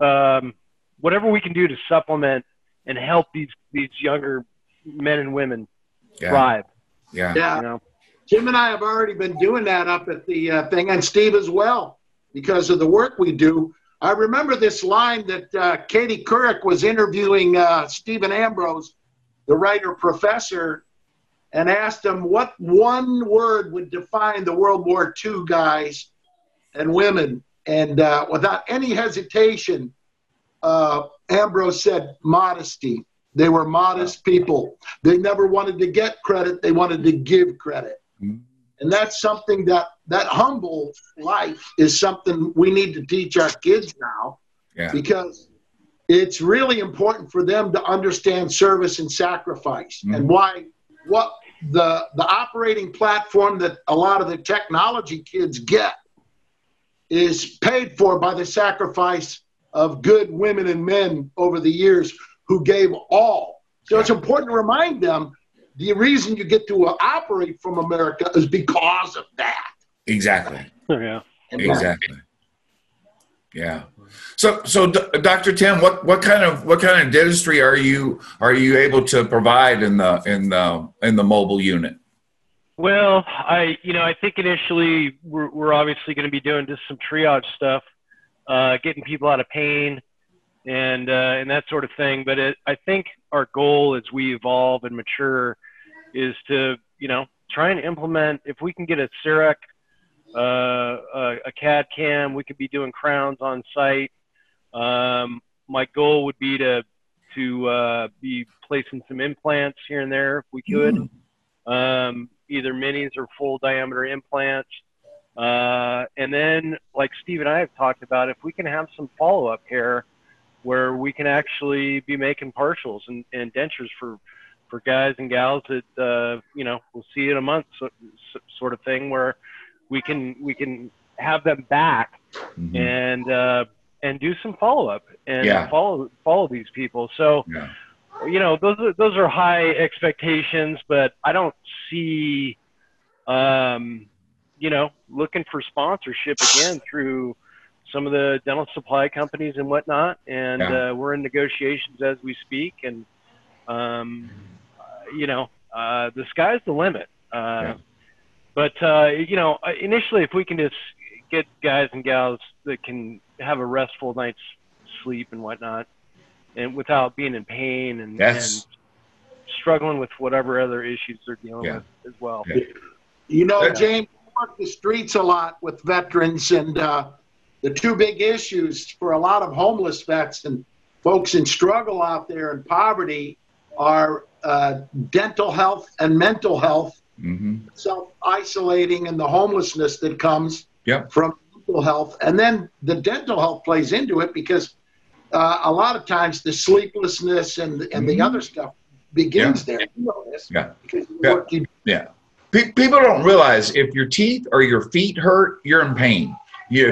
um, whatever we can do to supplement and help these these younger men and women Yeah. thrive. Yeah. Yeah. You know, Jim and I have already been doing that up at the uh, thing, and Steve as well, because of the work we do. I remember this line that uh, Katie Couric was interviewing uh, Stephen Ambrose, the writer professor, and asked him what one word would define the World War II guys and women. And uh, without any hesitation, uh, Ambrose said modesty. They were modest people. They never wanted to get credit, they wanted to give credit. Mhm. And that's something that that humble life is something we need to teach our kids now Yeah. because it's really important for them to understand service and sacrifice Mhm. and why what the the operating platform that a lot of the technology kids get is paid for by the sacrifice of good women and men over the years who gave all. So it's important to remind them the reason you get to uh, operate from America is because of that. Exactly. yeah. Exactly. Yeah. So, so D- Dr. Tim, what, what kind of what kind of dentistry are you are you able to provide in the in the in the mobile unit? Well, I you know I think initially we're we're obviously going to be doing just some triage stuff, uh, getting people out of pain, and uh, and that sort of thing. But it, I think our goal as we evolve and mature is to you know try and implement if we can get a CEREC, uh, a, a CAD CAM, we could be doing crowns on site. Um, my goal would be to to uh, be placing some implants here and there if we could um, either minis or full diameter implants. Uh, and then, like Steve and I have talked about, if we can have some follow up care where we can actually be making partials and, and dentures for, for guys and gals that, uh, you know, we'll see in a month so, so- sort of thing where we can, we can have them back Mhm. and, uh, and do some follow up and Yeah. follow, follow these people. So, Yeah. You know those are those are high expectations but i don't see um you know looking for sponsorship again through some of the dental supply companies and whatnot and Yeah. uh, we're in negotiations as we speak and um uh, you know uh the sky's the limit uh Yeah. but uh you know initially if we can just get guys and gals that can have a restful night's sleep and whatnot and without being in pain and, Yes. and struggling with whatever other issues they're dealing Yeah. with as well. Yeah. You know, Yeah. James, I work the streets a lot with veterans, and uh, the two big issues for a lot of homeless vets and folks in struggle out there in poverty are uh, dental health and mental health, Mhm. self isolating, and the homelessness that comes Yep. from mental health. And then the dental health plays into it because uh, a lot of times the sleeplessness and, and the Mhm. other stuff begins there. You know this Yeah. because Yeah. Yeah. Pe- people don't realize if your teeth or your feet hurt, you're in pain. You